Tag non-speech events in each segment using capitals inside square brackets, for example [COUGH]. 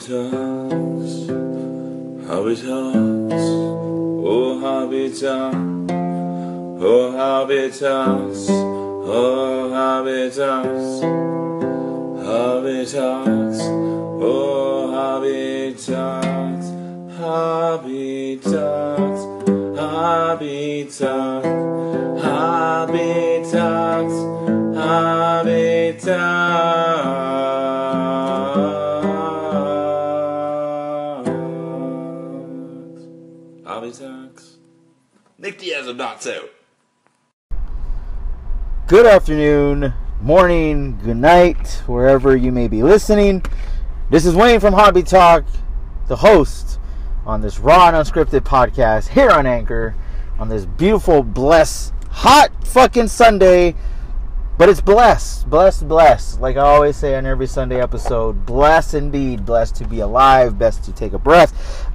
Hobby talks, oh talks, oh Hobby talks, oh Hobby talks, oh talks, Hobby talks, Hobby Good afternoon, morning, good night, wherever you may be listening. This is Wayne from Hobby Talk, the host on this raw and unscripted podcast here on Anchor on this beautiful, blessed, hot fucking Sunday. But it's blessed, blessed, blessed. Like I always say on every Sunday episode, blessed indeed, blessed to be alive, blessed to take a breath,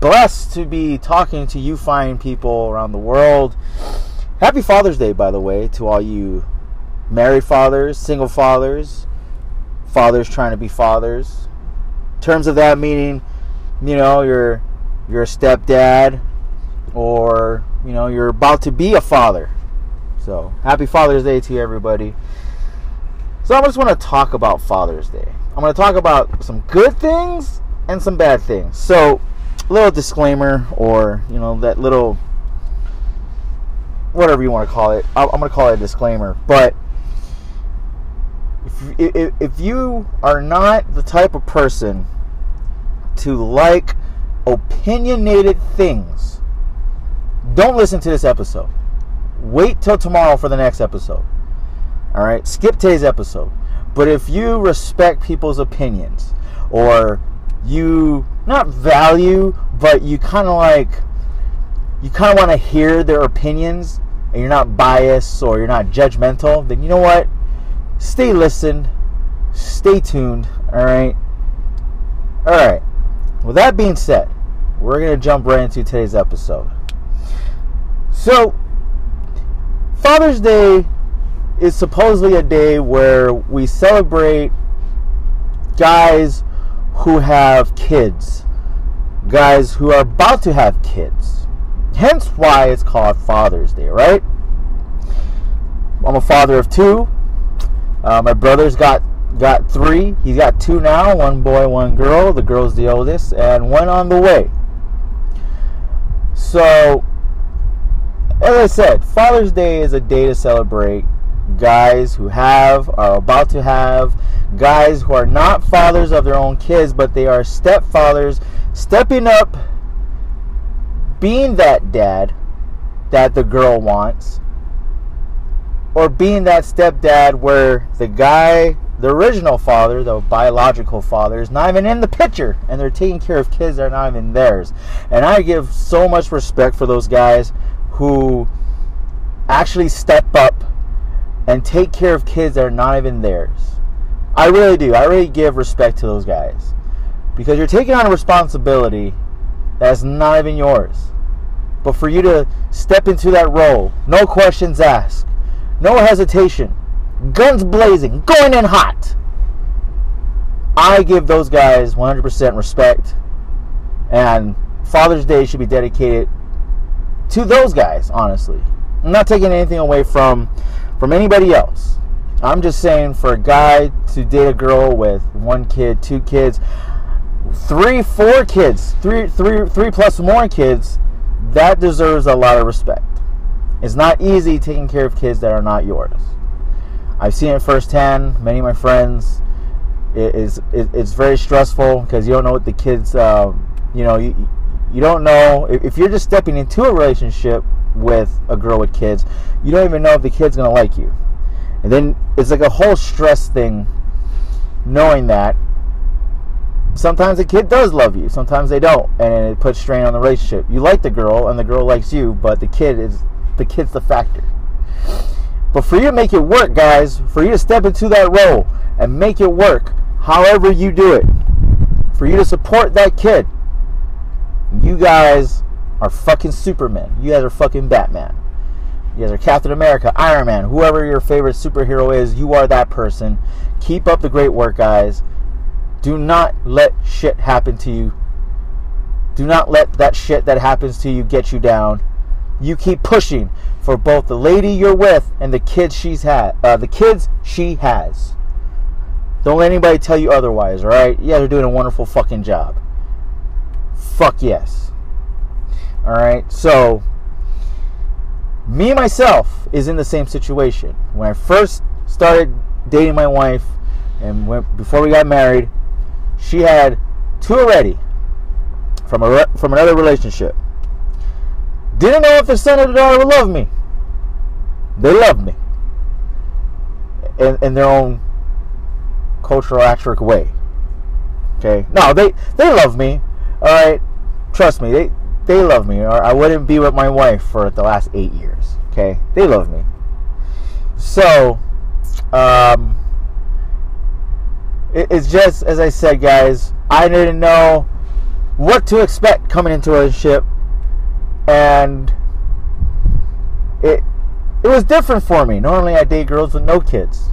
blessed to be talking to you fine people around the world. Happy Father's Day, by the way, to all you married fathers, single fathers, fathers trying to be fathers. In terms of that meaning, you know, you're you're a stepdad or, you know, you're about to be a father. So, happy Father's Day to everybody. So, I just want to talk about Father's Day. I'm going to talk about some good things and some bad things. So, little disclaimer or, you know, that little whatever you want to call it. I'm going to call it a disclaimer, but if, if, if you are not the type of person to like opinionated things, don't listen to this episode. Wait till tomorrow for the next episode. All right, skip today's episode. But if you respect people's opinions or you not value, but you kind of like you kind of want to hear their opinions and you're not biased or you're not judgmental, then you know what? Stay listened, stay tuned, all right? All right. With that being said, we're going to jump right into today's episode. So, Father's Day is supposedly a day where we celebrate guys who have kids, guys who are about to have kids. Hence why it's called Father's Day, right? I'm a father of two. Uh, my brother's got got three. He's got two now. One boy, one girl. The girl's the oldest, and one on the way. So, as I said, Father's Day is a day to celebrate guys who have, are about to have, guys who are not fathers of their own kids, but they are stepfathers stepping up, being that dad that the girl wants, or being that stepdad where the guy, the original father, the biological father, is not even in the picture and they're taking care of kids that are not even theirs. And I give so much respect for those guys who actually step up and take care of kids that are not even theirs. I really do. I really give respect to those guys because you're taking on a responsibility that's not even yours. But for you to step into that role, no questions asked, no hesitation, guns blazing, going in hot. I give those guys 100% respect, and Father's Day should be dedicated to those guys. Honestly, I'm not taking anything away from from anybody else. I'm just saying for a guy to date a girl with one kid, two kids, three, four kids, three, three, three plus more kids, that deserves a lot of respect. It's not easy taking care of kids that are not yours. I've seen it firsthand. Many of my friends, it is it, it's very stressful because you don't know what the kids, uh, you know, you, you don't know if you're just stepping into a relationship with a girl with kids, you don't even know if the kid's gonna like you. And then it's like a whole stress thing, knowing that sometimes the kid does love you, sometimes they don't, and it puts strain on the relationship. You like the girl, and the girl likes you, but the kid is the kid's the factor. But for you to make it work, guys, for you to step into that role and make it work, however you do it, for you to support that kid, you guys are fucking Superman. You guys are fucking Batman. You guys are Captain America, Iron Man, whoever your favorite superhero is, you are that person. Keep up the great work, guys. Do not let shit happen to you. Do not let that shit that happens to you get you down. You keep pushing for both the lady you're with and the kids she's had, uh, the kids she has. Don't let anybody tell you otherwise, all right? Yeah, they're doing a wonderful fucking job. Fuck yes. All right, so me myself is in the same situation. When I first started dating my wife, and before we got married, she had two already from a from another relationship. Didn't know if the son or the daughter would love me. They love me in, in their own cultural actric way. Okay, no, they they love me. All right, trust me, they they love me. Or I wouldn't be with my wife for the last eight years. Okay, they love me. So, um, it, it's just as I said, guys. I didn't know what to expect coming into a relationship, and it it was different for me. Normally, I date girls with no kids.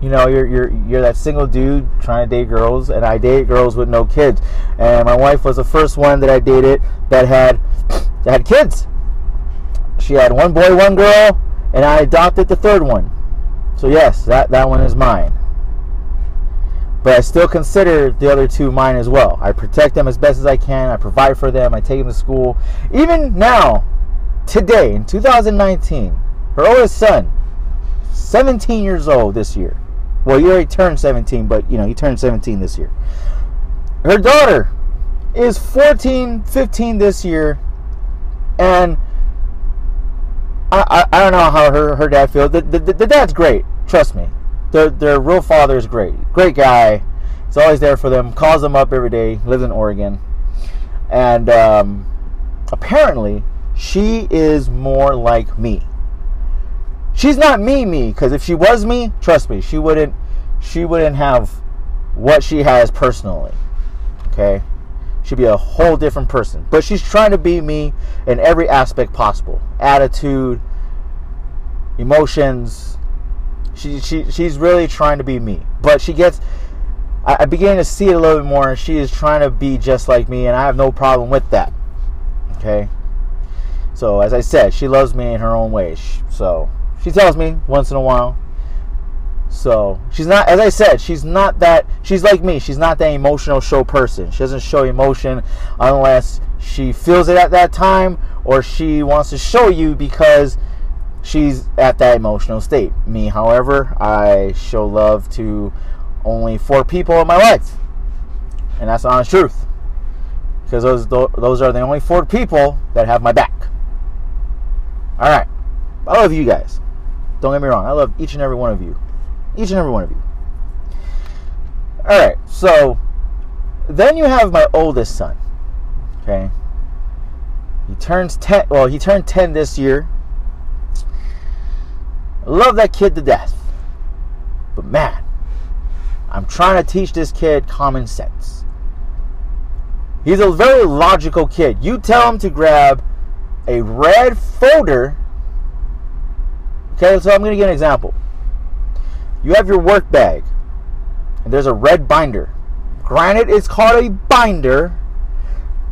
You know, you're you're you're that single dude trying to date girls, and I date girls with no kids. And my wife was the first one that I dated that had [SNIFFS] that had kids. She had one boy, one girl, and I adopted the third one. So yes, that that one is mine. But I still consider the other two mine as well. I protect them as best as I can. I provide for them. I take them to school. Even now, today in 2019, her oldest son, 17 years old this year. Well, you already turned 17, but you know, he turned 17 this year. Her daughter is 14, 15 this year, and I, I, I don't know how her, her dad feels. The, the, the dad's great, trust me. Their, their real father is great. Great guy. He's always there for them, calls them up every day, lives in Oregon. And um, apparently, she is more like me. She's not me, me, because if she was me, trust me, she wouldn't she wouldn't have what she has personally. Okay? She'd be a whole different person. But she's trying to be me in every aspect possible. Attitude, emotions, she, she she's really trying to be me, but she gets. I, I began to see it a little bit more, and she is trying to be just like me, and I have no problem with that. Okay. So as I said, she loves me in her own way. So she tells me once in a while. So she's not, as I said, she's not that. She's like me. She's not that emotional show person. She doesn't show emotion unless she feels it at that time, or she wants to show you because she's at that emotional state. Me, however, I show love to only four people in my life, and that's the honest truth. Because those those are the only four people that have my back. All right, I love you guys. Don't get me wrong. I love each and every one of you, each and every one of you. All right, so then you have my oldest son. Okay, he turns ten. Well, he turned ten this year Love that kid to death. But man, I'm trying to teach this kid common sense. He's a very logical kid. You tell him to grab a red folder. Okay, so I'm going to give an example. You have your work bag, and there's a red binder. Granted, it's called a binder,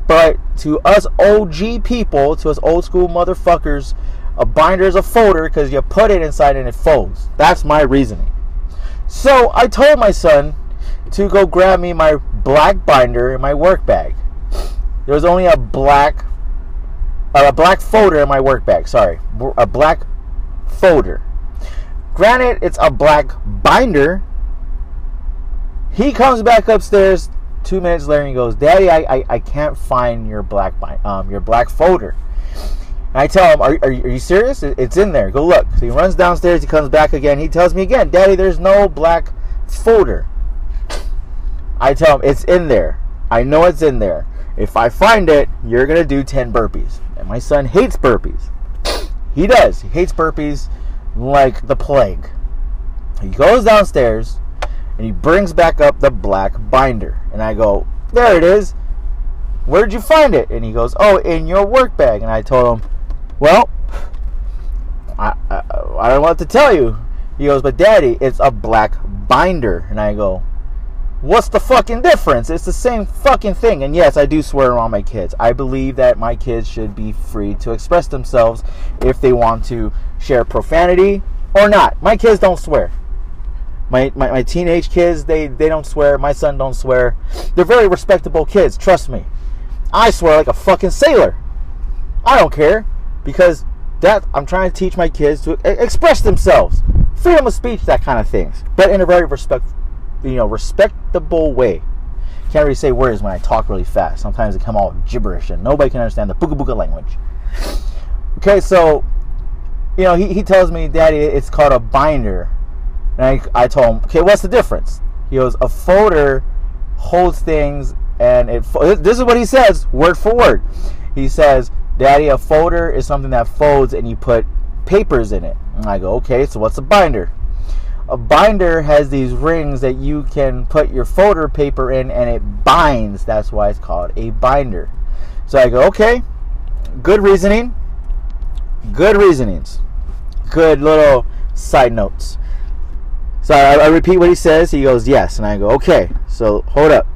but to us OG people, to us old school motherfuckers, a binder is a folder because you put it inside and it folds. That's my reasoning. So I told my son to go grab me my black binder in my work bag. There was only a black uh, a black folder in my work bag. Sorry, a black folder. Granted, it's a black binder. He comes back upstairs two minutes later and goes, "Daddy, I, I, I can't find your black um your black folder." And I tell him, are, are, are, you serious? It's in there. Go look. So he runs downstairs. He comes back again. He tells me again, Daddy, there's no black folder. I tell him, it's in there. I know it's in there. If I find it, you're going to do 10 burpees. And my son hates burpees. He does. He hates burpees like the plague. He goes downstairs and he brings back up the black binder. And I go, There it is. Where'd you find it? And he goes, Oh, in your work bag. And I told him, well, I, I, I don't what to tell you. He goes, but daddy, it's a black binder. And I go, What's the fucking difference? It's the same fucking thing. And yes, I do swear around my kids. I believe that my kids should be free to express themselves if they want to share profanity or not. My kids don't swear. My, my, my teenage kids, they, they don't swear. My son don't swear. They're very respectable kids, trust me. I swear like a fucking sailor. I don't care because that I'm trying to teach my kids to express themselves, freedom of speech, that kind of things, but in a very respect, you know, respectable way. Can't really say words when I talk really fast. Sometimes they come all gibberish and nobody can understand the booga booga language. Okay, so you know, he, he tells me, Daddy, it's called a binder. And I, I told him, okay, what's the difference? He goes, a folder holds things and it this is what he says word for word he says daddy a folder is something that folds and you put papers in it and i go okay so what's a binder a binder has these rings that you can put your folder paper in and it binds that's why it's called a binder so i go okay good reasoning good reasonings good little side notes so I, I repeat what he says he goes yes and i go okay so hold up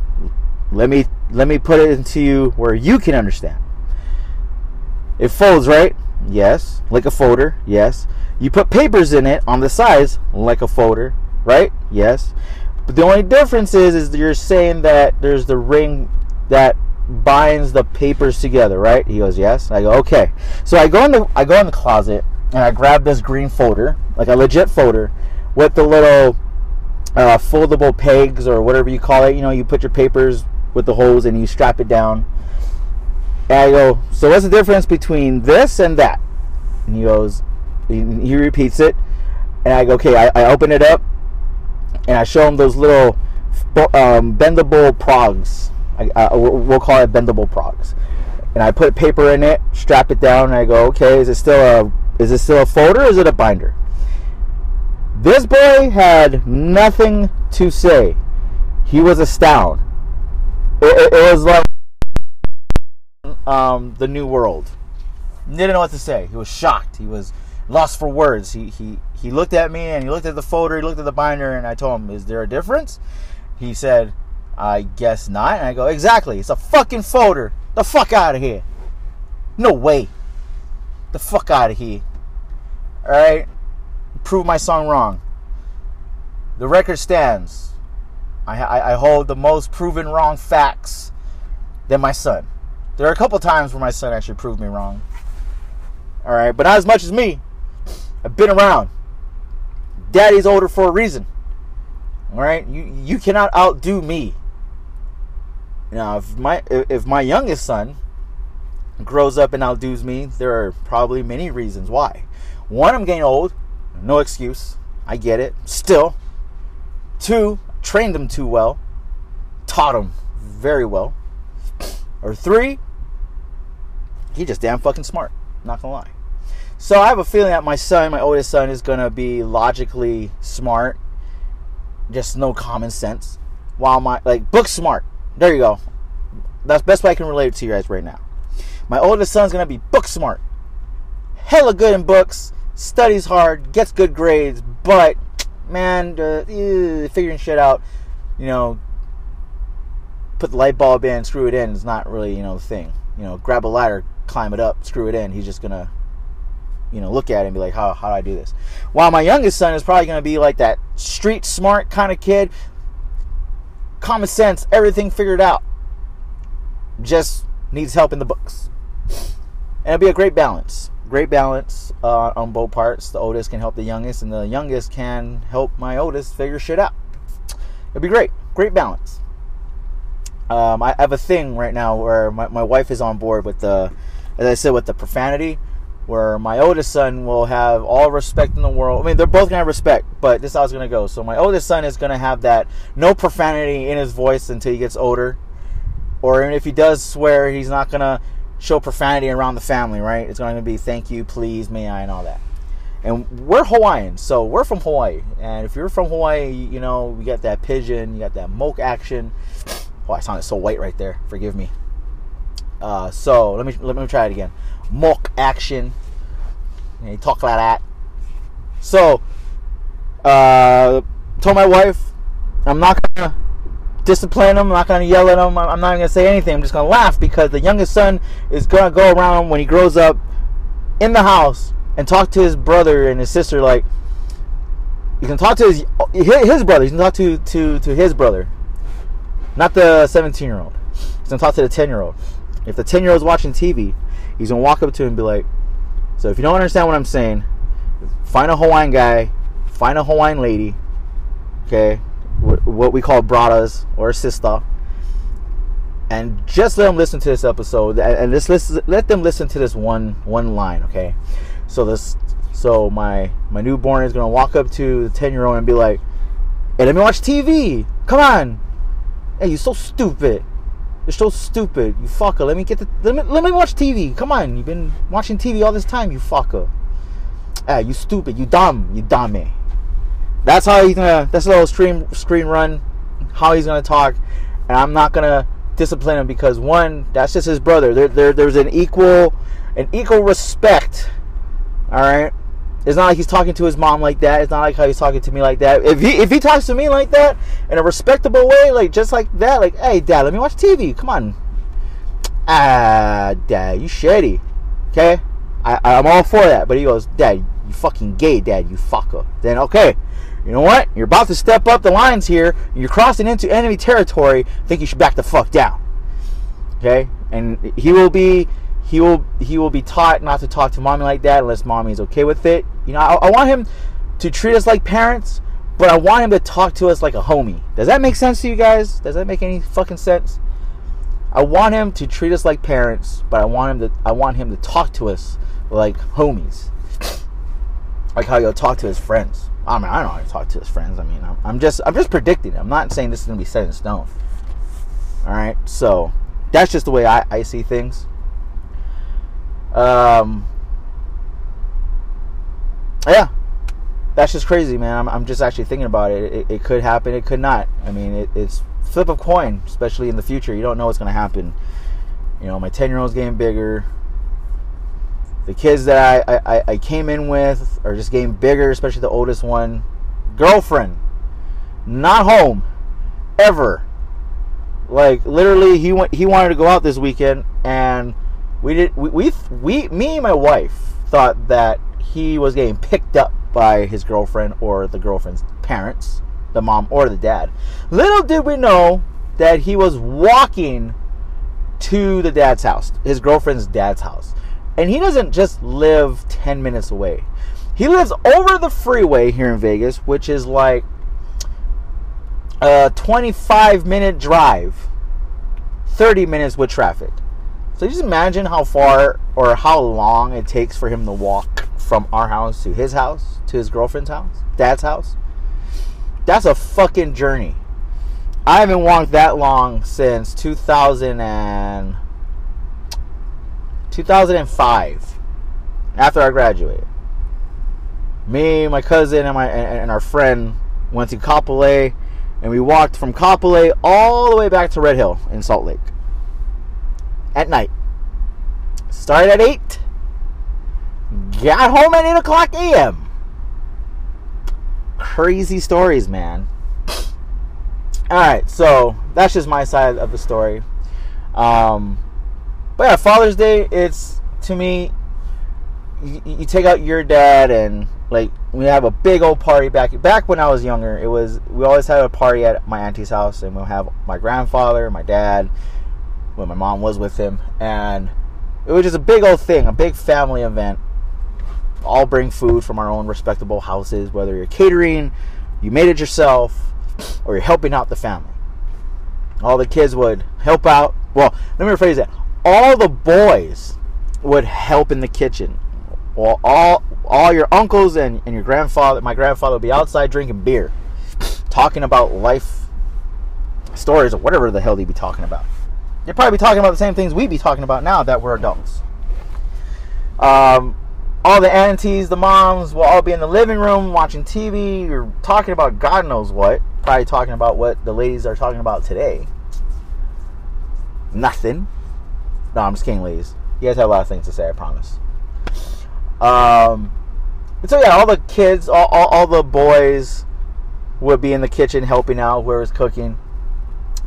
let me let me put it into you where you can understand. It folds, right? Yes. Like a folder. Yes. You put papers in it on the sides like a folder, right? Yes. But the only difference is is you're saying that there's the ring that binds the papers together, right? He goes, "Yes." I go, "Okay." So I go in the I go in the closet and I grab this green folder, like a legit folder with the little uh, foldable pegs or whatever you call it. You know, you put your papers with the holes and you strap it down. And I go, so what's the difference between this and that? And he goes, he, repeats it. And I go, okay, I, I open it up and I show him those little um, bendable progs. I, uh, we'll call it bendable progs. And I put paper in it, strap it down, and I go, okay, is it still a is it still a folder is it a binder? This boy had nothing to say. He was astounded it, it, was like um, the new world. He didn't know what to say. He was shocked. He was lost for words. He he he looked at me and he looked at the folder. He looked at the binder, and I told him, "Is there a difference?" He said, "I guess not." And I go, "Exactly. It's a fucking folder. The fuck out of here. No way. The fuck out of here. All right. Prove my song wrong. The record stands. I, I, I hold the most proven wrong facts than my son. There are a couple times where my son actually proved me wrong. All right, but not as much as me. I've been around. Daddy's older for a reason. All right, you you cannot outdo me. Now, if my if my youngest son grows up and outdoes me, there are probably many reasons why. One, I'm getting old. No excuse. I get it. Still. Two, trained him too well, taught him very well. Or three, he just damn fucking smart. Not gonna lie. So I have a feeling that my son, my oldest son, is gonna be logically smart, just no common sense. While my like book smart. There you go. That's best way I can relate it to you guys right now. My oldest son's gonna be book smart. Hella good in books, studies hard, gets good grades, but man, uh, figuring shit out, you know, put the light bulb in, screw it in is not really, you know, the thing. You know, grab a ladder, climb it up, screw it in. He's just gonna, you know, look at it and be like, how, how do I do this? While my youngest son is probably gonna be like that street smart kind of kid, common sense, everything figured out. Just needs help in the books. And it'll be a great balance great balance uh, on both parts. The oldest can help the youngest, and the youngest can help my oldest figure shit out. It'll be great. Great balance. Um, I have a thing right now where my, my wife is on board with the, as I said, with the profanity, where my oldest son will have all respect in the world. I mean, they're both gonna have respect, but this is how it's gonna go. So my oldest son is gonna have that no profanity in his voice until he gets older, or even if he does swear, he's not gonna show profanity around the family, right? It's to be thank you, please, may I, and all that. And we're Hawaiian, so we're from Hawaii. And if you're from Hawaii, you know, we got that pidgin, you got that moke action. Oh, I sounded so white right there. Forgive me. Uh, so let me let me try it again. Mock action. And talk like that. So, uh, told my wife, I'm not gonna discipline him. I'm not gonna yell at him. I'm not gonna say anything. I'm just gonna laugh because the youngest son is gonna go around when he grows up in the house and talk to his brother and his sister like you can talk to his his brother. You can talk to to to his brother, not the 17 year old. He's gonna talk to the 10 year old. If the 10 year old's watching TV, he's gonna walk up to him and be like, "So if you don't understand what I'm saying, find a Hawaiian guy, find a Hawaiian lady, okay, what we call bradas or sister, and just let them listen to this episode and this let them listen to this one one line, okay? So this so my my newborn is gonna walk up to the ten year old and be like, "Hey, let me watch TV. Come on. Hey, you're so stupid. You're so stupid. You fucker. Let me get the let me let me watch TV. Come on. You've been watching TV all this time. You fucker. Ah, you stupid. You dumb. You dummy. That's how he's gonna. That's a little screen screen run. How he's gonna talk, and I'm not gonna discipline him because one, that's just his brother. There, there there's an equal an equal respect. All right it's not like he's talking to his mom like that. It's not like how he's talking to me like that. If he if he talks to me like that in a respectable way, like just like that, like, hey dad, let me watch TV. Come on. Ah, dad, you shitty. Okay? I, I'm all for that. But he goes, Dad, you fucking gay, dad, you fucker. Then okay. You know what? You're about to step up the lines here. You're crossing into enemy territory. I think you should back the fuck down. Okay? And he will be he will he will be taught not to talk to mommy like that unless mommy is okay with it. You know, I, I want him to treat us like parents, but I want him to talk to us like a homie. Does that make sense to you guys? Does that make any fucking sense? I want him to treat us like parents, but I want him to I want him to talk to us like homies. [COUGHS] Like how he'll talk to his friends. I mean, I don't know how to talk to his friends. I mean, I'm, I'm just I'm just predicting. I'm not saying this is gonna be set in stone. All right, so that's just the way I, I see things. Um, yeah, that's just crazy, man. I'm, I'm just actually thinking about it. It, it could happen, it could not. I mean, it, it's flip of coin, especially in the future. You don't know what's going to happen. You know, my 10 year old's getting bigger. The kids that I, I, I came in with are just getting bigger, especially the oldest one. Girlfriend, not home, ever. Like literally, he went. He wanted to go out this weekend, and we did we, we we me and my wife thought that he was getting picked up by his girlfriend or the girlfriend's parents, the mom or the dad. Little did we know that he was walking to the dad's house, his girlfriend's dad's house. And he doesn't just live 10 minutes away. He lives over the freeway here in Vegas, which is like a 25 minute drive, 30 minutes with traffic. So just imagine how far or how long it takes for him to walk from our house to his house, to his girlfriend's house, dad's house. That's a fucking journey. I haven't walked that long since 2000 and 2005 after I graduated. Me, my cousin, and my and our friend went to Kapolei, and we walked from Kapolei all the way back to Red Hill in Salt Lake at night. Started at 8. Got home at 8 o'clock a.m. Crazy stories, man. Alright, so that's just my side of the story. Um, but yeah, Father's Day, it's to me, you, you take out your dad and like we have a big old party back back when I was younger. It was we always had a party at my auntie's house, and we'll have my grandfather, my dad, when my mom was with him, and it was just a big old thing, a big family event. All bring food from our own respectable houses, whether you're catering, you made it yourself, or you're helping out the family. All the kids would help out. Well, let me rephrase that. All the boys would help in the kitchen. Well, all all your uncles and, and your grandfather, my grandfather would be outside drinking beer, talking about life stories or whatever the hell they'd be talking about. They'd probably be talking about the same things we'd be talking about now that we're adults. Um, all the aunties, the moms will all be in the living room watching TV or talking about God knows what. Probably talking about what the ladies are talking about today. Nothing. No, I'm just kidding, ladies. You guys have a lot of things to say, I promise. Um, so yeah, all the kids, all, all, all the boys would be in the kitchen helping out, whoever's cooking.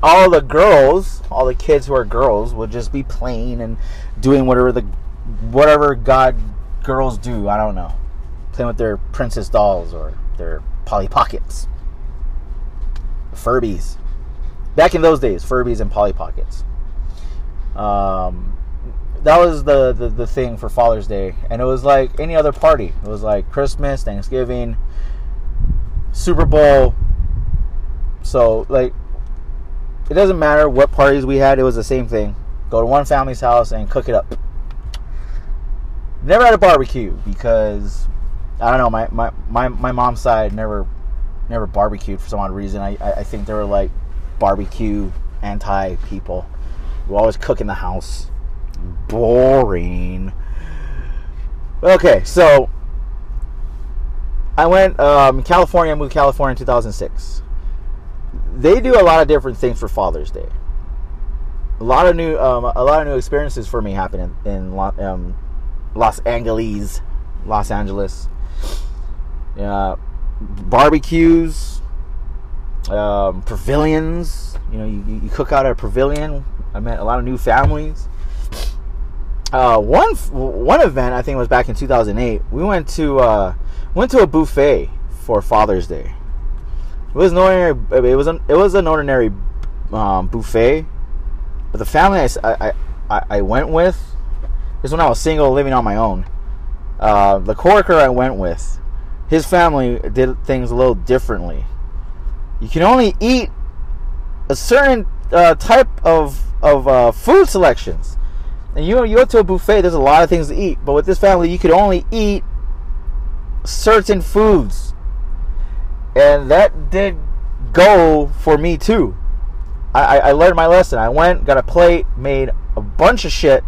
All the girls, all the kids who are girls, would just be playing and doing whatever the whatever God girls do. I don't know, playing with their princess dolls or their Polly Pockets, Furbies. Back in those days, Furbies and Polly Pockets. Um, that was the, the the thing for Father's Day, and it was like any other party. It was like Christmas, Thanksgiving, Super Bowl. So like, it doesn't matter what parties we had. It was the same thing. Go to one family's house and cook it up. Never had a barbecue because I don't know. My my my, my mom's side never never barbecued for some odd reason. I I, I think they were like barbecue anti people. We always cook in the house. Boring. Okay, so I went um, California. I moved California in 2006. They do a lot of different things for Father's Day. A lot of new, um, a lot of new experiences for me happen in, in um, Los Angeles, Los Angeles. Uh, barbecues, um, pavilions. You know, you, you cook out at a pavilion. I met a lot of new families. Uh, one one event I think was back in 2008. We went to uh, went to a buffet for Father's Day. It was an ordinary. It was an, it was an ordinary um, buffet, but the family I, I, I went with is when I was single, living on my own. Uh, the coworker I went with, his family did things a little differently. You can only eat a certain uh, type of of uh, food selections. And you you go to a buffet, there's a lot of things to eat. But with this family, you could only eat certain foods, and that did go for me too. I, I learned my lesson. I went, got a plate, made a bunch of shit,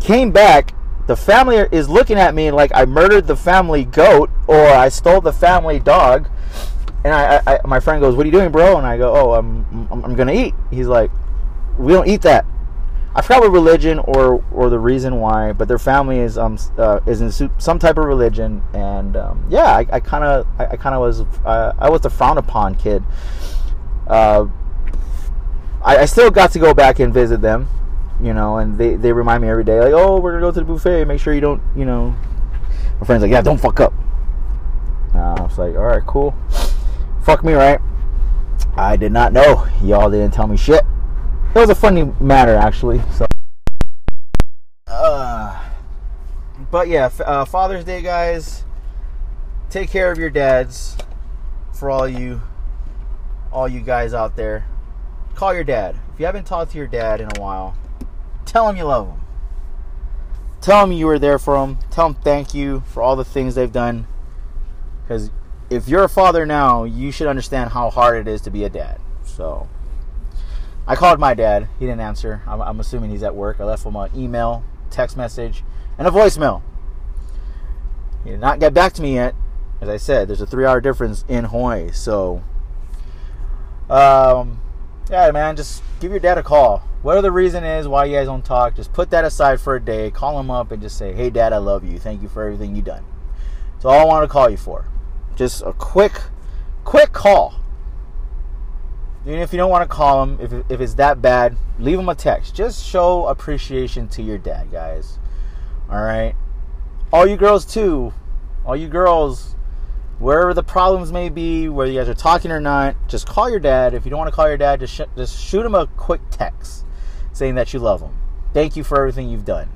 came back. The family is looking at me like I murdered the family goat or I stole the family dog. And I, I, my friend goes, "What are you doing, bro?" And I go, "Oh, I'm, I'm, I'm gonna eat." He's like, "We don't eat that." I forgot what religion or or the reason why, but their family is um uh, is in some type of religion, and um, yeah, I kind of I, kind of was uh, I was the frowned upon kid. Uh, I, I still got to go back and visit them, you know, and they they remind me every day like, oh, we're gonna go to the buffet. Make sure you don't, you know. My friend's like, yeah, don't fuck up. Uh, I was like, all right, cool. Fuck me, right? I did not know. Y'all didn't tell me shit it was a funny matter actually. So, uh, but yeah, uh, Father's Day, guys. Take care of your dads. For all you, all you guys out there, call your dad. If you haven't talked to your dad in a while, tell him you love him. Tell him you were there for him. Tell him thank you for all the things they've done. Because if you're a father now, you should understand how hard it is to be a dad. So. I called my dad. He didn't answer. I'm, I'm, assuming he's at work. I left him an email, text message, and a voicemail. He did not get back to me yet. As I said, there's a three hour difference in Hawaii. So, um, yeah, man, just give your dad a call. Whatever the reason is why you guys don't talk, just put that aside for a day. Call him up and just say, hey, dad, I love you. Thank you for everything you've done. That's all I want to call you for. Just a quick, quick call even if you don't want to call him, if, if it's that bad, leave him a text. Just show appreciation to your dad, guys. All right. All you girls, too. All you girls, wherever the problems may be, whether you guys are talking or not, just call your dad. If you don't want to call your dad, just, sh- just shoot him a quick text saying that you love him. Thank you for everything you've done.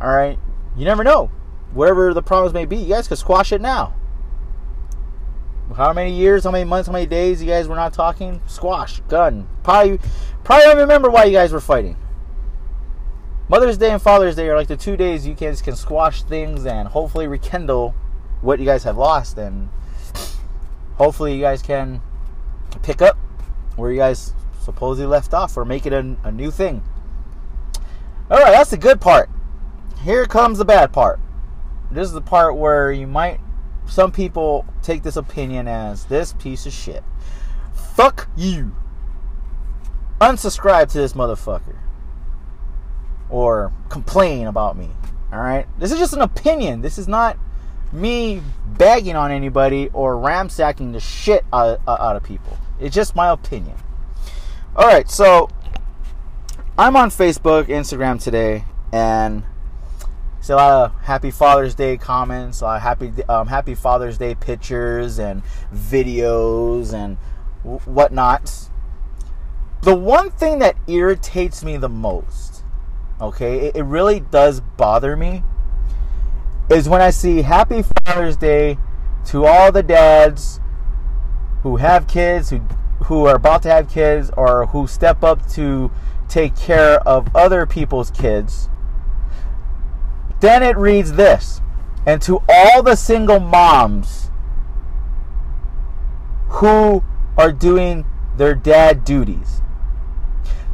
All right. You never know. Whatever the problems may be, you guys could squash it now how many years, how many months, how many days you guys were not talking? Squash, gun. Probably, probably don't remember why you guys were fighting. Mother's Day and Father's Day are like the two days you guys can squash things and hopefully rekindle what you guys have lost, and hopefully you guys can pick up where you guys supposedly left off or make it a, a new thing. All right, that's the good part. Here comes the bad part. This is the part where you might some people take this opinion as this piece of shit. Fuck you. Unsubscribe to this motherfucker. Or complain about me. Alright? This is just an opinion. This is not me bagging on anybody or ramsacking the shit out, out of people. It's just my opinion. All right, so I'm on Facebook, Instagram today, and see a lot of Happy Father's Day comments, a lot of happy um, Happy Father's Day pictures and videos and whatnot. The one thing that irritates me the most, okay, it, it really does bother me, is when I see Happy Father's Day to all the dads who have kids, who who are about to have kids, or who step up to take care of other people's kids. Then it reads this, and to all the single moms who are doing their dad duties.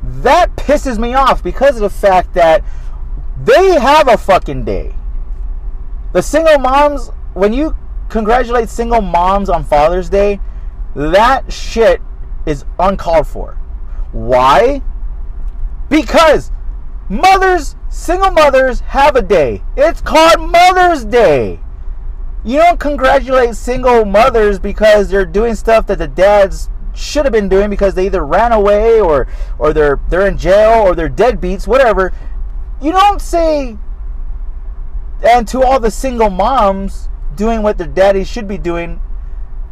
That pisses me off because of the fact that they have a fucking day. The single moms, when you congratulate single moms on Father's Day, that shit is uncalled for. Why? Because mothers, single mothers have a day. It's called Mother's Day. You don't congratulate single mothers because they're doing stuff that the dads should have been doing because they either ran away or or they're they're in jail or they're deadbeats, whatever. You don't say and to all the single moms doing what their daddies should be doing,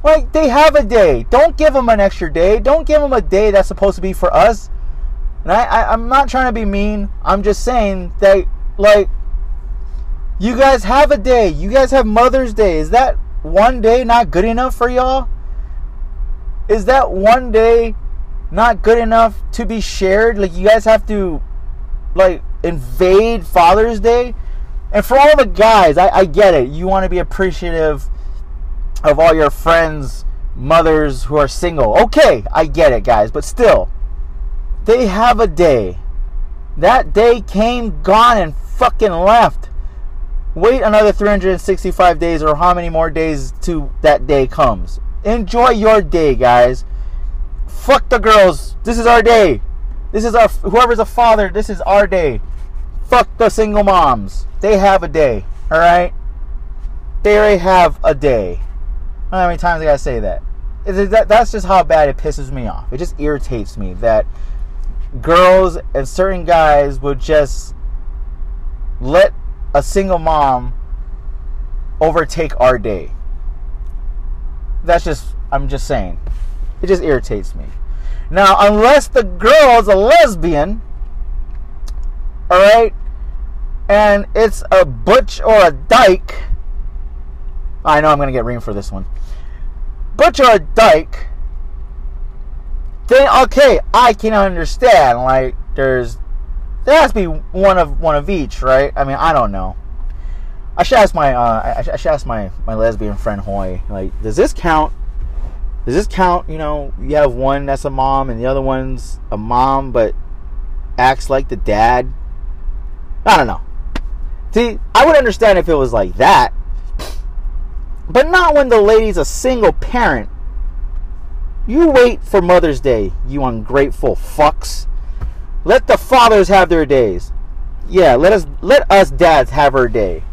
like they have a day. Don't give them an extra day. Don't give them a day that's supposed to be for us. And I, I I'm not trying to be mean. I'm just saying that like you guys have a day. You guys have Mother's Day. Is that one day not good enough for y'all? Is that one day not good enough to be shared? Like you guys have to like invade Father's Day? And for all the guys, I, I get it. You want to be appreciative of all your friends, mothers who are single. Okay, I get it, guys. But still, they have a day. That day came, gone, and fucking left. Wait another 365 days or how many more days to that day comes. Enjoy your day, guys. Fuck the girls. This is our day. This is our whoever's a father. This is our day. Fuck the single moms. They have a day. All right. They already have a day. How many times I gotta say that? That's just how bad it pisses me off. It just irritates me that girls and certain guys would just let a single mom overtake our day. That's just, I'm just saying. It just irritates me. Now, unless the girl's a lesbian, alright, and it's a butch or a dyke. I know I'm going to get reamed for this one. Butch or a dyke, then okay, I can understand. Like, there's there has to be one of one of each, right? I mean, I don't know. I should ask my uh, I, should ask my my lesbian friend Hoy. Like, does this count? Does this count? You know, you have one that's a mom and the other one's a mom, but acts like the dad. I don't know. See, I would understand if it was like that, but not when the lady's a single parent. You wait for Mother's Day, you ungrateful fucks. Let the fathers have their days. Yeah, let us let us dads have our day.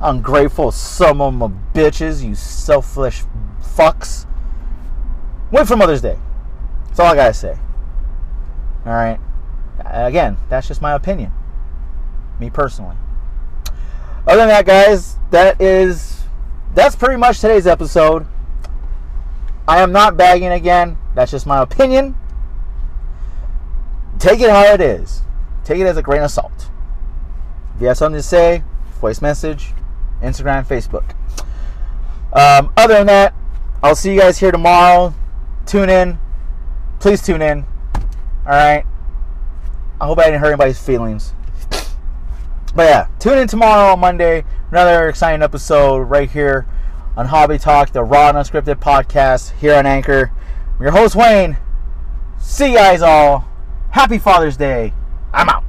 Ungrateful some of them bitches, you selfish fucks. Wait for Mother's Day. That's all I gotta say. Alright. Again, that's just my opinion. Me personally. Other than that, guys, that is that's pretty much today's episode. I am not bagging again. That's just my opinion. Take it how it is. Take it as a grain of salt. If you have something to say, voice message, Instagram, Facebook. Um, other than that, I'll see you guys here tomorrow. Tune in. Please tune in. All right. I hope I didn't hurt anybody's feelings. But yeah, tune in tomorrow on Monday. Another exciting episode right here on Hobby Talk, the raw and unscripted podcast here on Anchor. I'm your host, Wayne. See you guys all. Happy Father's Day. I'm out.